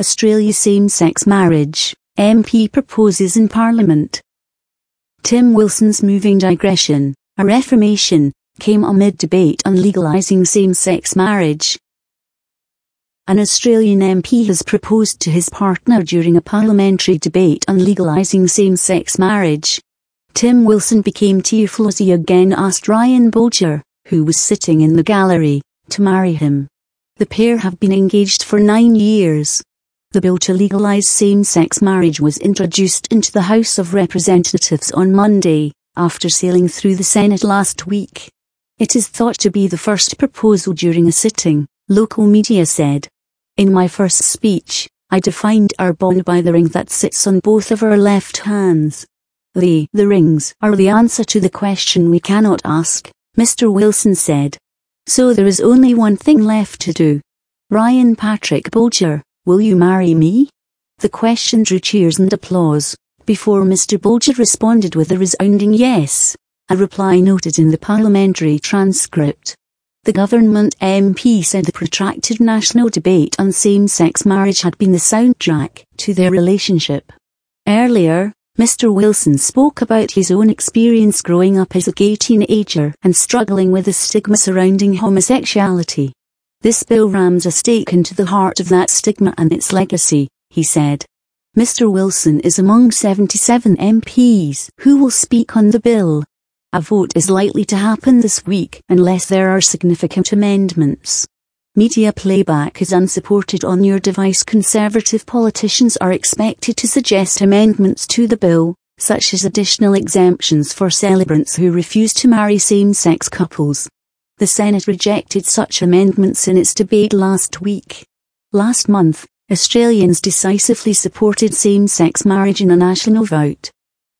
Australia same-sex marriage, MP proposes in Parliament. Tim Wilson's moving digression, a reformation, came amid debate on legalising same-sex marriage. An Australian MP has proposed to his partner during a parliamentary debate on legalising same-sex marriage. Tim Wilson became tearful as he again asked Ryan Bolger, who was sitting in the gallery, to marry him. The pair have been engaged for nine years. The bill to legalise same-sex marriage was introduced into the House of Representatives on Monday, after sailing through the Senate last week. It is thought to be the first proposal during a sitting, local media said. In my first speech, I defined our bond by the ring that sits on both of our left hands. The, the rings are the answer to the question we cannot ask, Mr. Wilson said. So there is only one thing left to do. Ryan Patrick Bolger, will you marry me? The question drew cheers and applause, before Mr. Bolger responded with a resounding yes, a reply noted in the parliamentary transcript. The government MP said the protracted national debate on same-sex marriage had been the soundtrack to their relationship. Earlier, Mr. Wilson spoke about his own experience growing up as a gay teenager and struggling with the stigma surrounding homosexuality. This bill rams a stake into the heart of that stigma and its legacy, he said. Mr. Wilson is among 77 MPs who will speak on the bill, a vote is likely to happen this week unless there are significant amendments. Media playback is unsupported on your device. Conservative politicians are expected to suggest amendments to the bill, such as additional exemptions for celebrants who refuse to marry same-sex couples. The Senate rejected such amendments in its debate last week. Last month, Australians decisively supported same-sex marriage in a national vote.